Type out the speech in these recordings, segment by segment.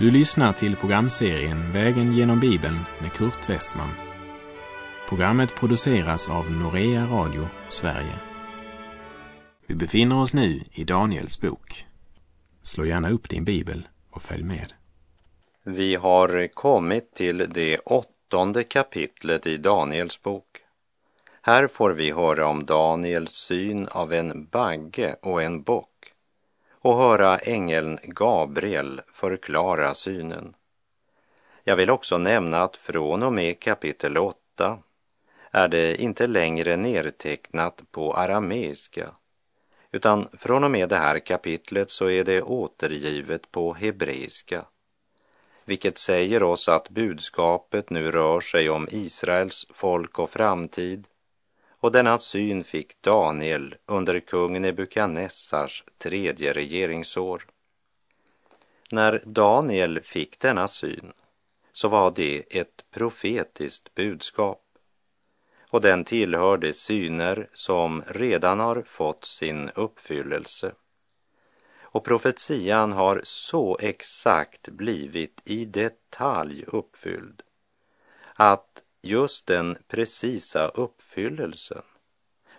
Du lyssnar till programserien Vägen genom Bibeln med Kurt Westman. Programmet produceras av Norea Radio Sverige. Vi befinner oss nu i Daniels bok. Slå gärna upp din bibel och följ med. Vi har kommit till det åttonde kapitlet i Daniels bok. Här får vi höra om Daniels syn av en bagge och en bock och höra ängeln Gabriel förklara synen. Jag vill också nämna att från och med kapitel 8 är det inte längre nedtecknat på arameiska utan från och med det här kapitlet så är det återgivet på hebreiska vilket säger oss att budskapet nu rör sig om Israels folk och framtid och denna syn fick Daniel under kung Nebukadnessars tredje regeringsår. När Daniel fick denna syn så var det ett profetiskt budskap och den tillhörde syner som redan har fått sin uppfyllelse. Och profetian har så exakt blivit i detalj uppfylld att just den precisa uppfyllelsen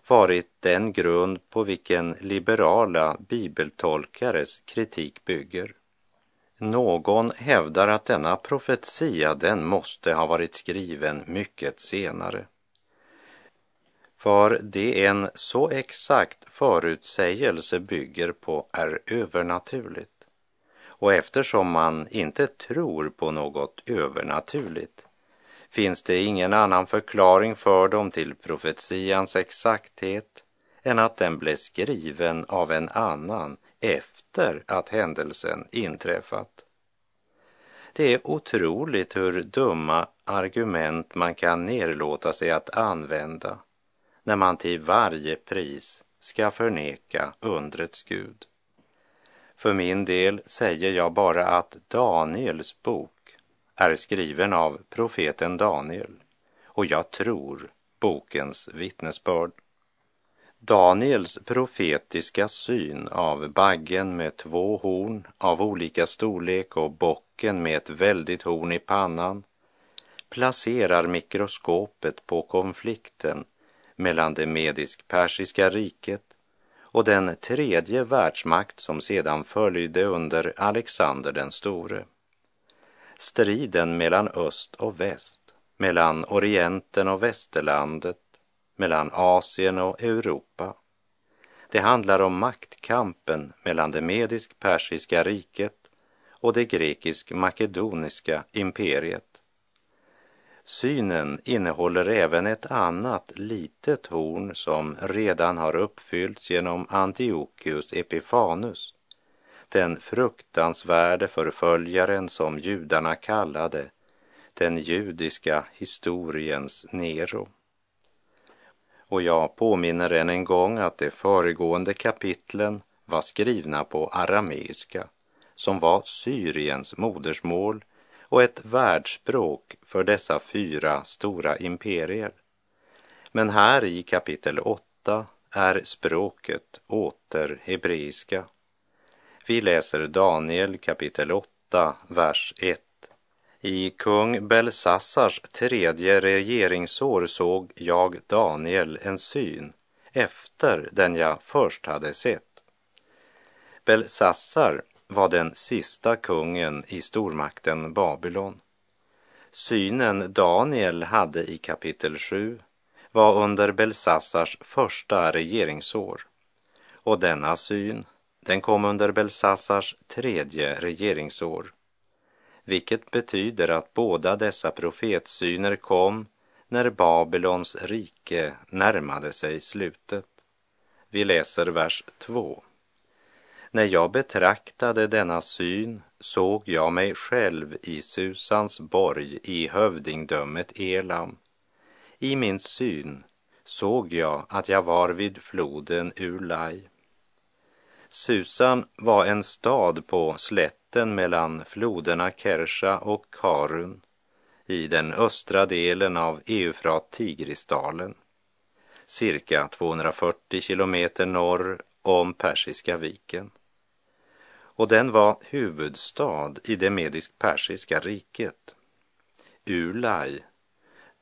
varit den grund på vilken liberala bibeltolkares kritik bygger. Någon hävdar att denna profetia den måste ha varit skriven mycket senare. För det en så exakt förutsägelse bygger på är övernaturligt. Och eftersom man inte tror på något övernaturligt finns det ingen annan förklaring för dem till profetians exakthet än att den blev skriven av en annan efter att händelsen inträffat. Det är otroligt hur dumma argument man kan nerlåta sig att använda när man till varje pris ska förneka undrets Gud. För min del säger jag bara att Daniels bok är skriven av profeten Daniel och jag tror bokens vittnesbörd. Daniels profetiska syn av baggen med två horn av olika storlek och bocken med ett väldigt horn i pannan placerar mikroskopet på konflikten mellan det medisk-persiska riket och den tredje världsmakt som sedan följde under Alexander den store striden mellan öst och väst, mellan Orienten och västerlandet, mellan Asien och Europa. Det handlar om maktkampen mellan det medisk-persiska riket och det grekisk-makedoniska imperiet. Synen innehåller även ett annat litet horn som redan har uppfyllts genom Antiochus Epifanus den fruktansvärde förföljaren som judarna kallade den judiska historiens Nero. Och jag påminner än en gång att de föregående kapitlen var skrivna på arameiska, som var Syriens modersmål och ett världsspråk för dessa fyra stora imperier. Men här i kapitel 8 är språket åter hebreiska vi läser Daniel kapitel 8, vers 1. I kung Belsassars tredje regeringsår såg jag Daniel en syn efter den jag först hade sett. Belsassar var den sista kungen i stormakten Babylon. Synen Daniel hade i kapitel 7 var under Belsassars första regeringsår och denna syn den kom under Belsassars tredje regeringsår, vilket betyder att båda dessa profetsyner kom när Babylons rike närmade sig slutet. Vi läser vers 2. När jag betraktade denna syn såg jag mig själv i Susans borg i hövdingdömet Elam. I min syn såg jag att jag var vid floden Ulai Susan var en stad på slätten mellan floderna Kersha och Karun i den östra delen av Eufrat-Tigrisdalen, cirka 240 kilometer norr om Persiska viken. och den var huvudstad i det medisk-persiska riket. Ulai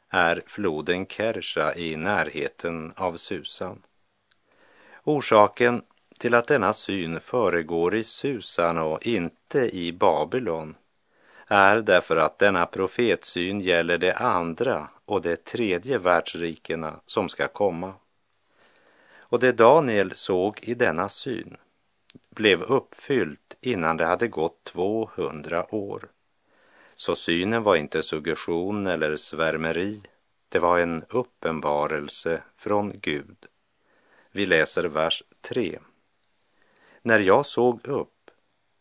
är floden Kersha i närheten av Susan. Orsaken till att denna syn föregår i Susan och inte i Babylon är därför att denna profetsyn gäller det andra och det tredje världsrikena som ska komma. Och det Daniel såg i denna syn blev uppfyllt innan det hade gått 200 år. Så synen var inte suggestion eller svärmeri, det var en uppenbarelse från Gud. Vi läser vers 3. När jag såg upp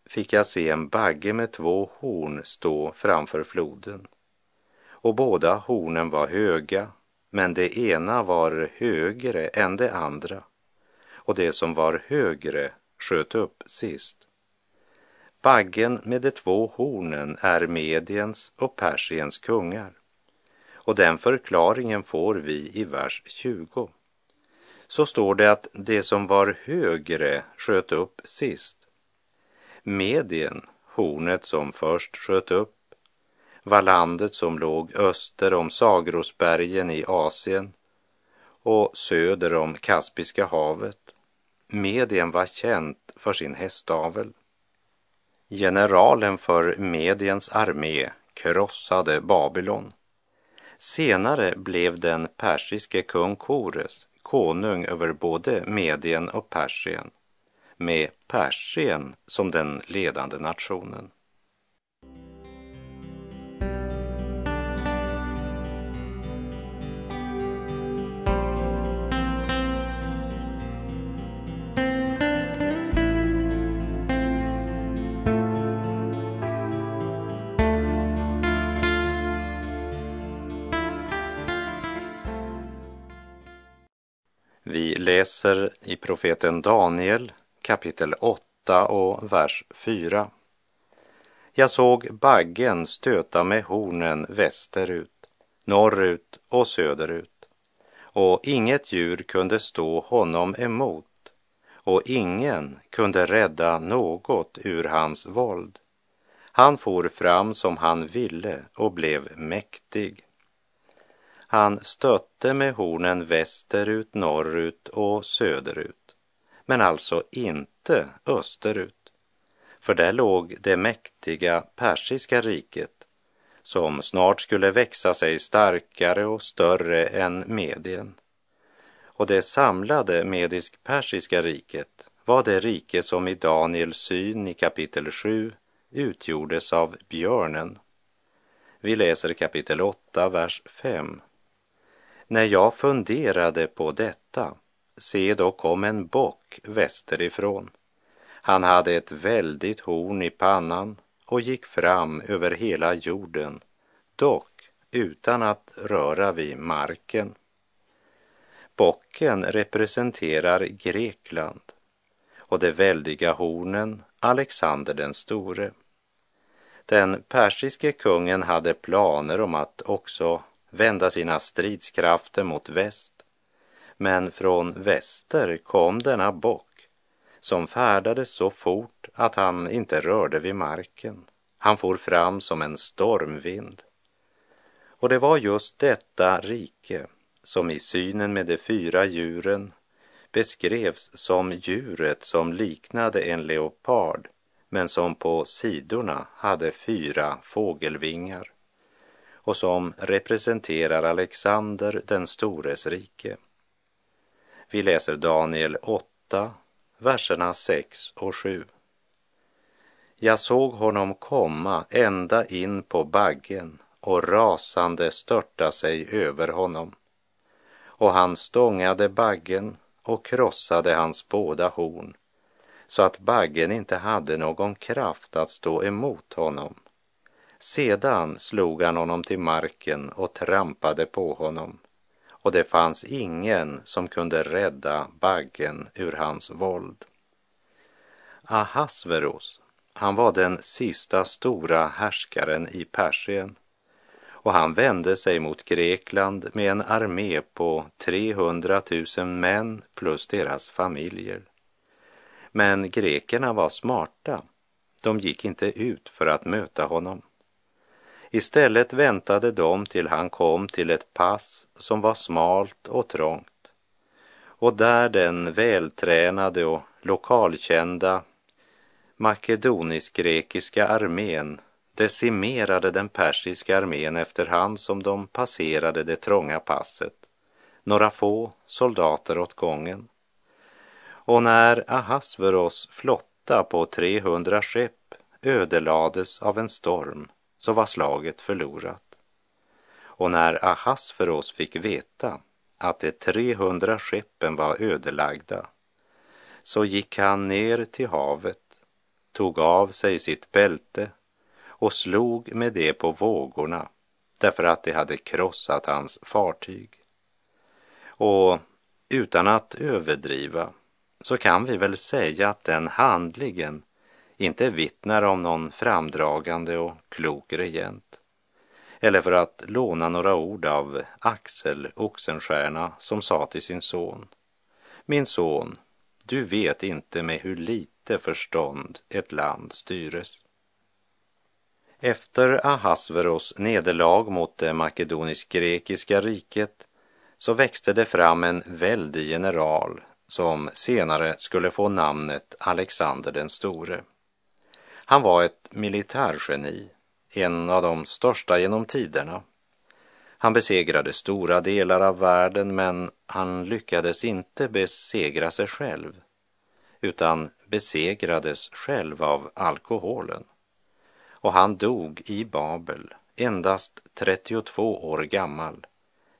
fick jag se en bagge med två horn stå framför floden. Och båda hornen var höga, men det ena var högre än det andra. Och det som var högre sköt upp sist. Baggen med de två hornen är Mediens och Persiens kungar. Och den förklaringen får vi i vers 20. Så står det att det som var högre sköt upp sist. Medien, hornet som först sköt upp, var landet som låg öster om Sagrosbergen i Asien och söder om Kaspiska havet. Medien var känt för sin hästavel. Generalen för Mediens armé krossade Babylon. Senare blev den persiske kung Kores konung över både Medien och Persien med Persien som den ledande nationen. Vi läser i profeten Daniel kapitel 8 och vers 4. Jag såg baggen stöta med hornen västerut, norrut och söderut, och inget djur kunde stå honom emot, och ingen kunde rädda något ur hans våld. Han for fram som han ville och blev mäktig. Han stötte med hornen västerut, norrut och söderut, men alltså inte österut. För där låg det mäktiga persiska riket som snart skulle växa sig starkare och större än Medien. Och det samlade medisk-persiska riket var det rike som i Daniels syn i kapitel 7 utgjordes av björnen. Vi läser kapitel 8, vers 5. När jag funderade på detta, se då kom en bock västerifrån. Han hade ett väldigt horn i pannan och gick fram över hela jorden, dock utan att röra vid marken. Bocken representerar Grekland och de väldiga hornen Alexander den store. Den persiske kungen hade planer om att också vända sina stridskrafter mot väst. Men från väster kom denna bock som färdades så fort att han inte rörde vid marken. Han for fram som en stormvind. Och det var just detta rike som i synen med de fyra djuren beskrevs som djuret som liknade en leopard men som på sidorna hade fyra fågelvingar och som representerar Alexander den stores rike. Vi läser Daniel 8, verserna 6 och 7. Jag såg honom komma ända in på baggen och rasande störta sig över honom. Och han stångade baggen och krossade hans båda horn så att baggen inte hade någon kraft att stå emot honom. Sedan slog han honom till marken och trampade på honom och det fanns ingen som kunde rädda baggen ur hans våld. Ahasveros, han var den sista stora härskaren i Persien och han vände sig mot Grekland med en armé på 300 000 män plus deras familjer. Men grekerna var smarta De gick inte ut för att möta honom. Istället väntade de till han kom till ett pass som var smalt och trångt och där den vältränade och lokalkända makedonisk-grekiska armén decimerade den persiska armén efterhand som de passerade det trånga passet, några få soldater åt gången. Och när Ahasveros flotta på 300 skepp ödelades av en storm så var slaget förlorat. Och när Ahasveros fick veta att de 300 skeppen var ödelagda så gick han ner till havet, tog av sig sitt bälte och slog med det på vågorna därför att det hade krossat hans fartyg. Och utan att överdriva så kan vi väl säga att den handlingen inte vittnar om någon framdragande och klok regent. Eller för att låna några ord av Axel Oxenstierna som sa till sin son. Min son, du vet inte med hur lite förstånd ett land styres. Efter Ahasveros nederlag mot det makedonisk-grekiska riket så växte det fram en väldig general som senare skulle få namnet Alexander den store. Han var ett militärgeni, en av de största genom tiderna. Han besegrade stora delar av världen men han lyckades inte besegra sig själv utan besegrades själv av alkoholen och han dog i Babel endast 32 år gammal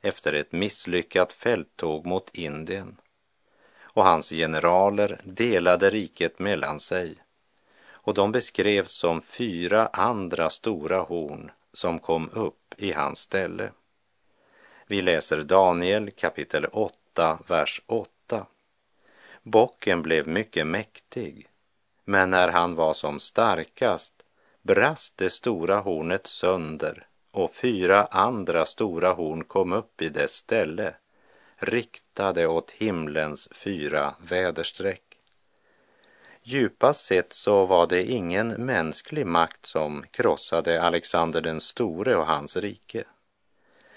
efter ett misslyckat fälttåg mot Indien. Och hans generaler delade riket mellan sig och de beskrevs som fyra andra stora horn som kom upp i hans ställe. Vi läser Daniel kapitel 8, vers 8. Bocken blev mycket mäktig, men när han var som starkast brast det stora hornet sönder och fyra andra stora horn kom upp i dess ställe, riktade åt himlens fyra väderstreck. Djupast sett så var det ingen mänsklig makt som krossade Alexander den store och hans rike,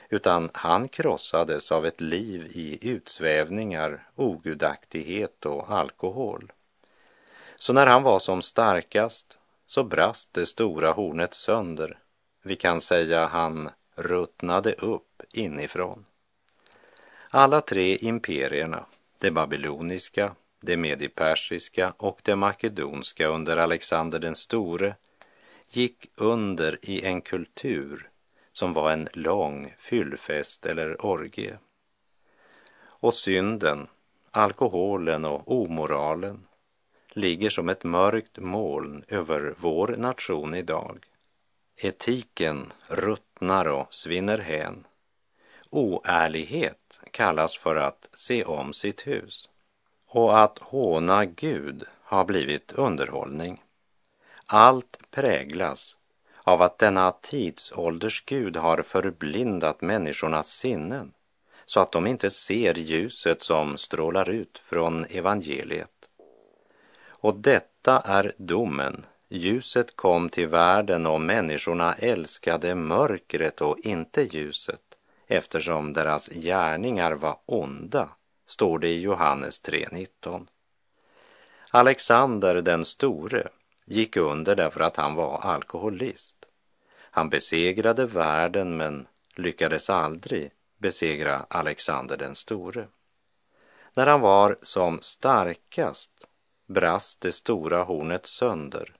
utan han krossades av ett liv i utsvävningar, ogudaktighet och alkohol. Så när han var som starkast så brast det stora hornet sönder. Vi kan säga han ruttnade upp inifrån. Alla tre imperierna, det babyloniska, det medipersiska och det makedonska under Alexander den store, gick under i en kultur som var en lång fyllfest eller orgie. Och synden, alkoholen och omoralen ligger som ett mörkt moln över vår nation idag. Etiken ruttnar och svinner hän. Oärlighet kallas för att se om sitt hus. Och att håna Gud har blivit underhållning. Allt präglas av att denna tidsålders Gud har förblindat människornas sinnen så att de inte ser ljuset som strålar ut från evangeliet. Och detta är domen. Ljuset kom till världen och människorna älskade mörkret och inte ljuset eftersom deras gärningar var onda, står det i Johannes 3.19. Alexander den store gick under därför att han var alkoholist. Han besegrade världen men lyckades aldrig besegra Alexander den store. När han var som starkast brast det stora hornet sönder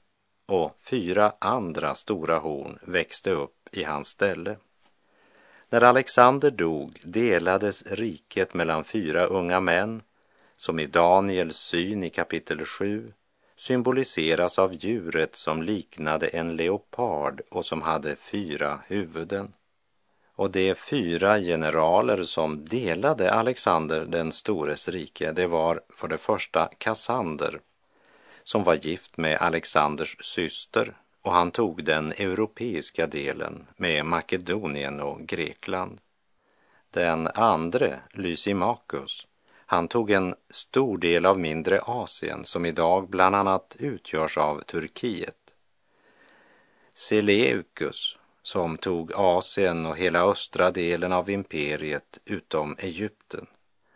och fyra andra stora horn växte upp i hans ställe. När Alexander dog delades riket mellan fyra unga män som i Daniels syn i kapitel 7 symboliseras av djuret som liknade en leopard och som hade fyra huvuden. Och de fyra generaler som delade Alexander den stores rike, det var för det första Kassander, som var gift med Alexanders syster och han tog den europeiska delen med Makedonien och Grekland. Den andre, Lysimachus, han tog en stor del av mindre Asien som idag bland annat utgörs av Turkiet. Seleukus som tog Asien och hela östra delen av imperiet utom Egypten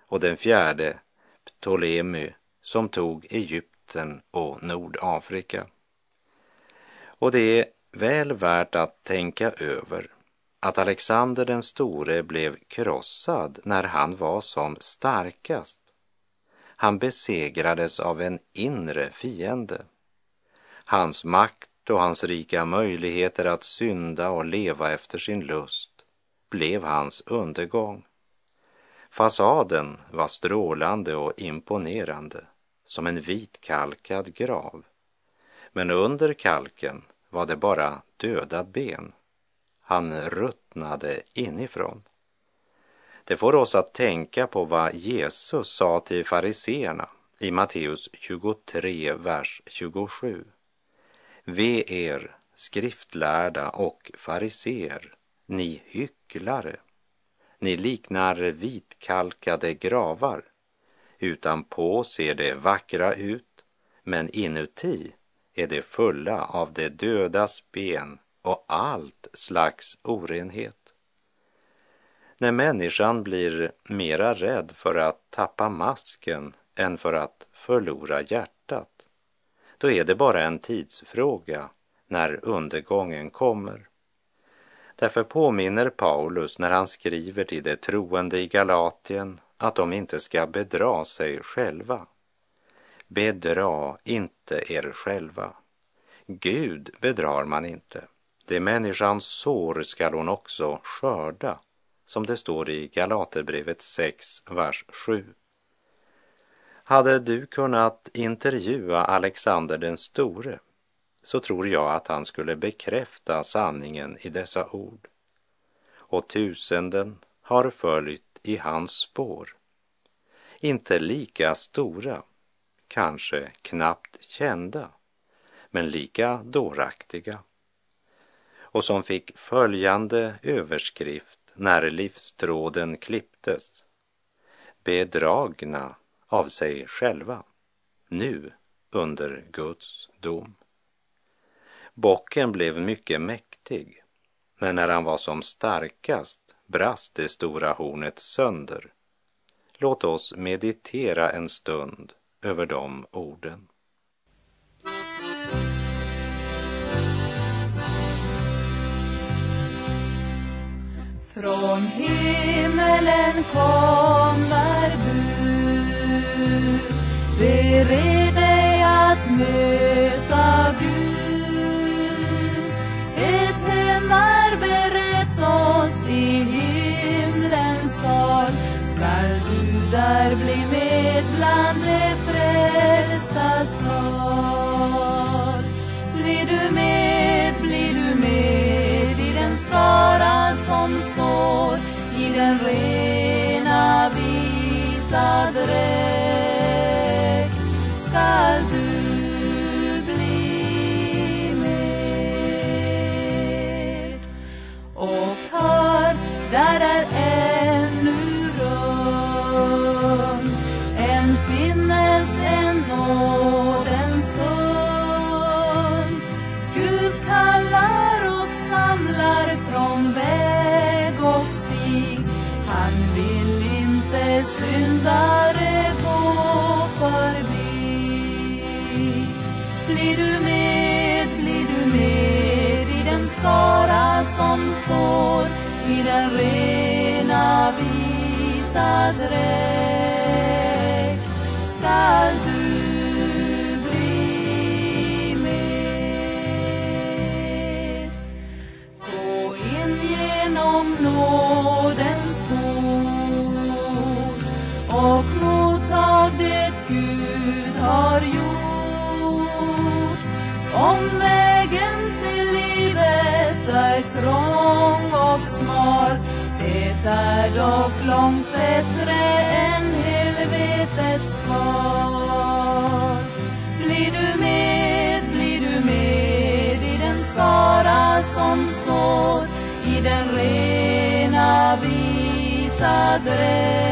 och den fjärde Ptolemy som tog Egypten och Nordafrika. Och det är väl värt att tänka över att Alexander den store blev krossad när han var som starkast. Han besegrades av en inre fiende. Hans makt och hans rika möjligheter att synda och leva efter sin lust blev hans undergång. Fasaden var strålande och imponerande som en vitkalkad grav. Men under kalken var det bara döda ben. Han ruttnade inifrån. Det får oss att tänka på vad Jesus sa till fariseerna i Matteus 23, vers 27. Ve er, skriftlärda och fariseer, ni hycklare. Ni liknar vitkalkade gravar. Utanpå ser det vackra ut, men inuti är det fulla av det dödas ben och allt slags orenhet. När människan blir mera rädd för att tappa masken än för att förlora hjärtat, då är det bara en tidsfråga när undergången kommer. Därför påminner Paulus när han skriver till de troende i Galatien att de inte ska bedra sig själva. Bedra inte er själva. Gud bedrar man inte. Det människans sår skall hon också skörda, som det står i Galaterbrevet 6, vers 7. Hade du kunnat intervjua Alexander den store så tror jag att han skulle bekräfta sanningen i dessa ord. Och tusenden har följt i hans spår. Inte lika stora, kanske knappt kända, men lika dåraktiga. Och som fick följande överskrift när livstråden klipptes. Bedragna av sig själva, nu under Guds dom. Bocken blev mycket mäktig, men när han var som starkast brast det stora hornet sönder. Låt oss meditera en stund över de orden. Från himmelen kommer du, Bered dig att möta Gud vita dräkt Blir du med, blir du med i den skara som står i den rena vita dräkt skall du bli med. Gå in genom nådens port och mottag det Gud har gjort. Om vägen till livet är trång och smal, det är dock långt bättre än helvetets kvar. Blir du med, blir du med i den skara som står i den rena vita dräkten.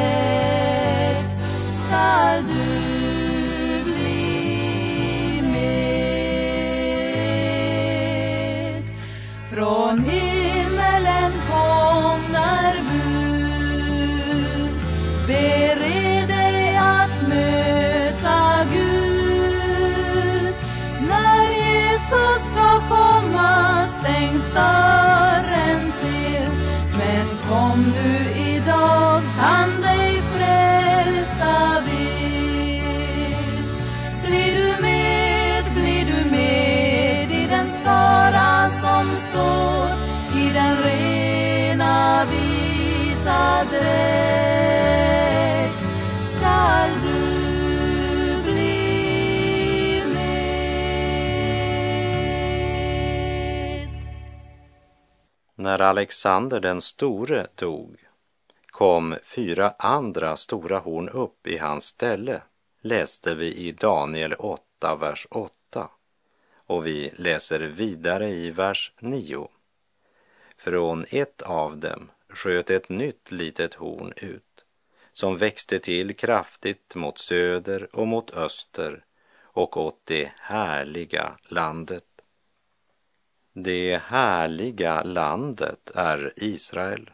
När Alexander den store dog kom fyra andra stora horn upp i hans ställe, läste vi i Daniel 8, vers 8. Och vi läser vidare i vers 9. Från ett av dem sköt ett nytt litet horn ut, som växte till kraftigt mot söder och mot öster och åt det härliga landet. Det härliga landet är Israel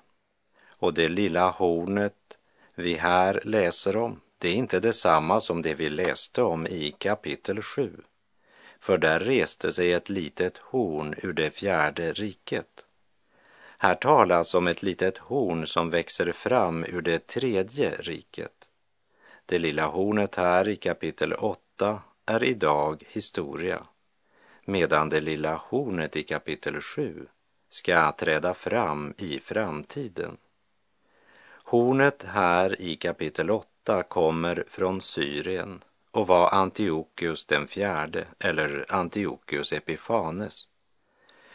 och det lilla hornet vi här läser om, det är inte detsamma som det vi läste om i kapitel 7. För där reste sig ett litet horn ur det fjärde riket. Här talas om ett litet horn som växer fram ur det tredje riket. Det lilla hornet här i kapitel 8 är idag historia, medan det lilla hornet i kapitel 7 ska träda fram i framtiden. Hornet här i kapitel 8 kommer från Syrien och var Antiochus den fjärde, eller Antiochus Epifanes,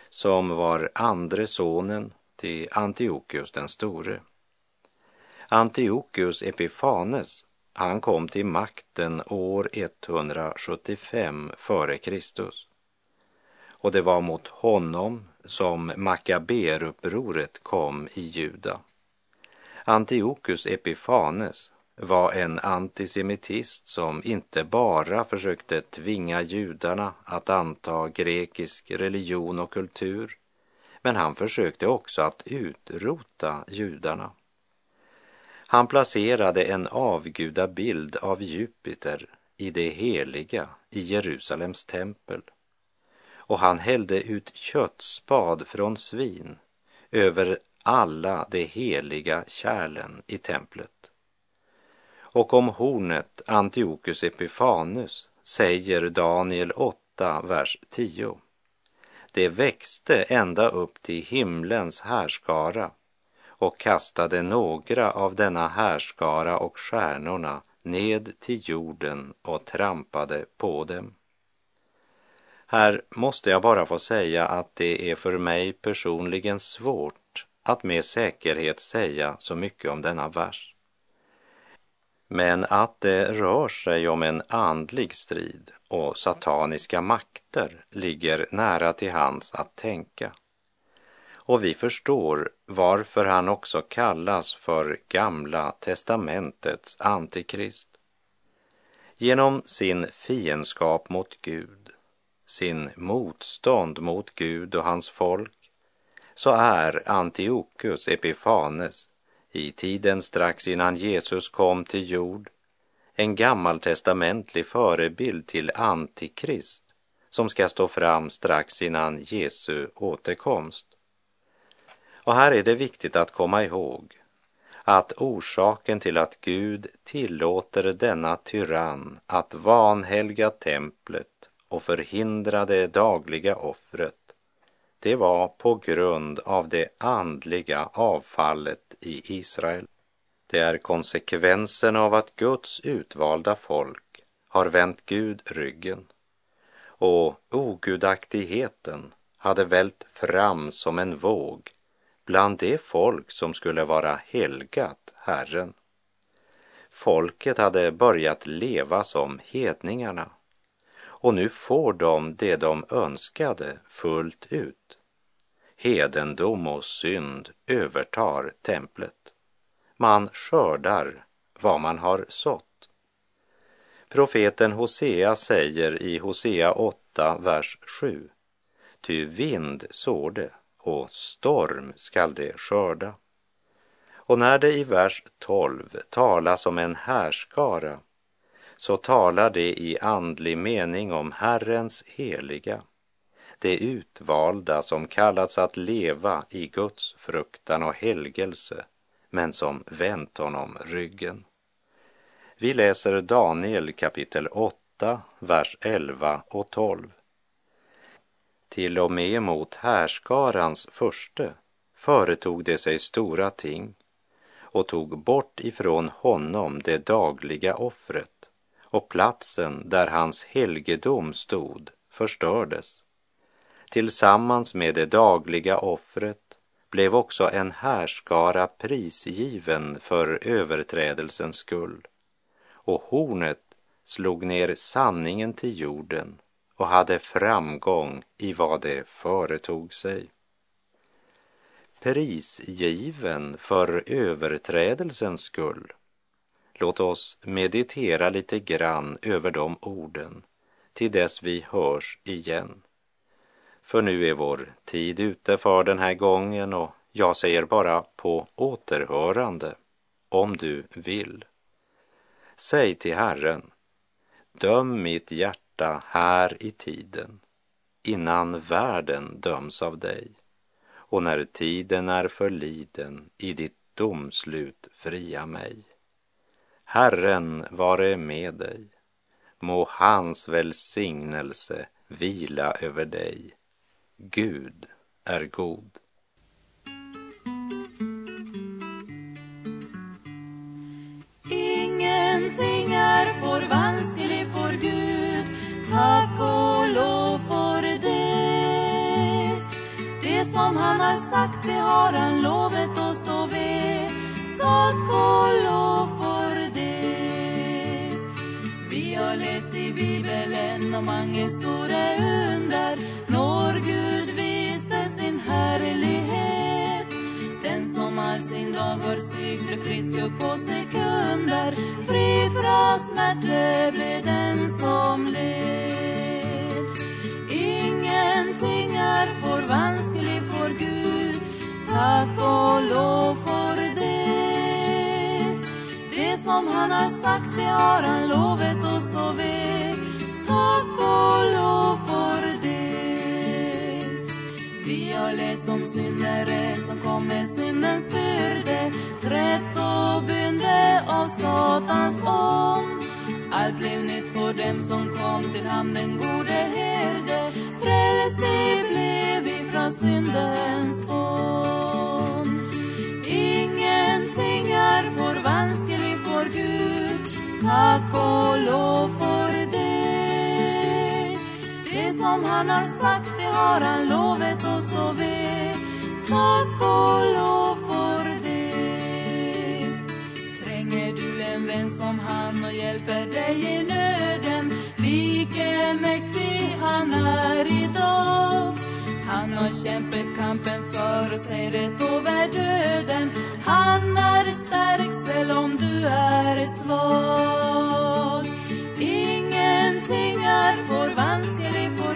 som var andre sonen till Antiochus den store. Antiochus Epifanes, han kom till makten år 175 före Kristus. Och det var mot honom som Makaberupproret kom i Juda. Antiochus Epifanes var en antisemitist som inte bara försökte tvinga judarna att anta grekisk religion och kultur, men han försökte också att utrota judarna. Han placerade en avgudabild av Jupiter i det heliga i Jerusalems tempel och han hällde ut köttspad från svin över alla de heliga kärlen i templet. Och om hornet Antiochus Epifanus säger Daniel 8, vers 10. Det växte ända upp till himlens härskara och kastade några av denna härskara och stjärnorna ned till jorden och trampade på dem. Här måste jag bara få säga att det är för mig personligen svårt att med säkerhet säga så mycket om denna vers. Men att det rör sig om en andlig strid och sataniska makter ligger nära till hands att tänka. Och vi förstår varför han också kallas för Gamla testamentets antikrist. Genom sin fiendskap mot Gud, sin motstånd mot Gud och hans folk, så är Antiochus Epifanes i tiden strax innan Jesus kom till jord en gammaltestamentlig förebild till Antikrist som ska stå fram strax innan Jesu återkomst. Och här är det viktigt att komma ihåg att orsaken till att Gud tillåter denna tyrann att vanhelga templet och förhindra det dagliga offret, det var på grund av det andliga avfallet i Israel. Det är konsekvensen av att Guds utvalda folk har vänt Gud ryggen och ogudaktigheten hade vält fram som en våg bland det folk som skulle vara helgat Herren. Folket hade börjat leva som hedningarna och nu får de det de önskade fullt ut. Hedendom och synd övertar templet. Man skördar vad man har sått. Profeten Hosea säger i Hosea 8, vers 7. Ty vind sår det och storm skall det skörda. Och när det i vers 12 talas om en härskara så talar det i andlig mening om Herrens heliga, de utvalda som kallats att leva i Guds fruktan och helgelse, men som vänt honom ryggen. Vi läser Daniel kapitel 8, vers 11 och 12. Till och med mot härskarans förste företog det sig stora ting och tog bort ifrån honom det dagliga offret och platsen där hans helgedom stod förstördes. Tillsammans med det dagliga offret blev också en härskara prisgiven för överträdelsens skull och hornet slog ner sanningen till jorden och hade framgång i vad det företog sig. Prisgiven för överträdelsens skull. Låt oss meditera lite grann över de orden till dess vi hörs igen. För nu är vår tid ute för den här gången och jag säger bara på återhörande om du vill. Säg till Herren, döm mitt hjärta här i tiden innan världen döms av dig och när tiden är förliden i ditt domslut fria mig. Herren vare med dig. Må hans välsignelse vila över dig. Gud är god. Ingenting är för vanskligt för Gud. Tack och lov för det. Det som han har sagt, det har han lovat oss då vid. Tack och lov för. Vi har läst i Bibeln om många stora under når Gud viste sin härlighet. Den som all sin dag var syk blev frisk upp på sekunder. Fri från smärta blev den som led. Ingenting är för vanskligt för Gud. Tack och lov för som han har sagt, det har han lovat oss stå vid. Tack och lov för det. Vi har läst om syndare som kom med syndens byrde, trätt och bynde av Satans ond. Allt blev nytt för dem som kom till hamnen, gode herde. Frälst blev blev ifrån syndens bond. Tack och lov för det. Det som han har sagt, det har han lovat oss och vid. Tack och lov för det. Tränger du en vän som han och hjälper dig i nöden, lika mäktig han är idag. Han har kämpat kampen för oss, är rätt över döden. Han är stark, selv om du är svag. Ingenting får för vanskligt för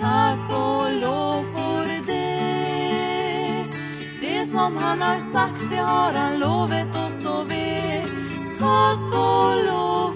Tack och lov för det. Det som han har sagt, det har han lovat oss och vet. Tack och lov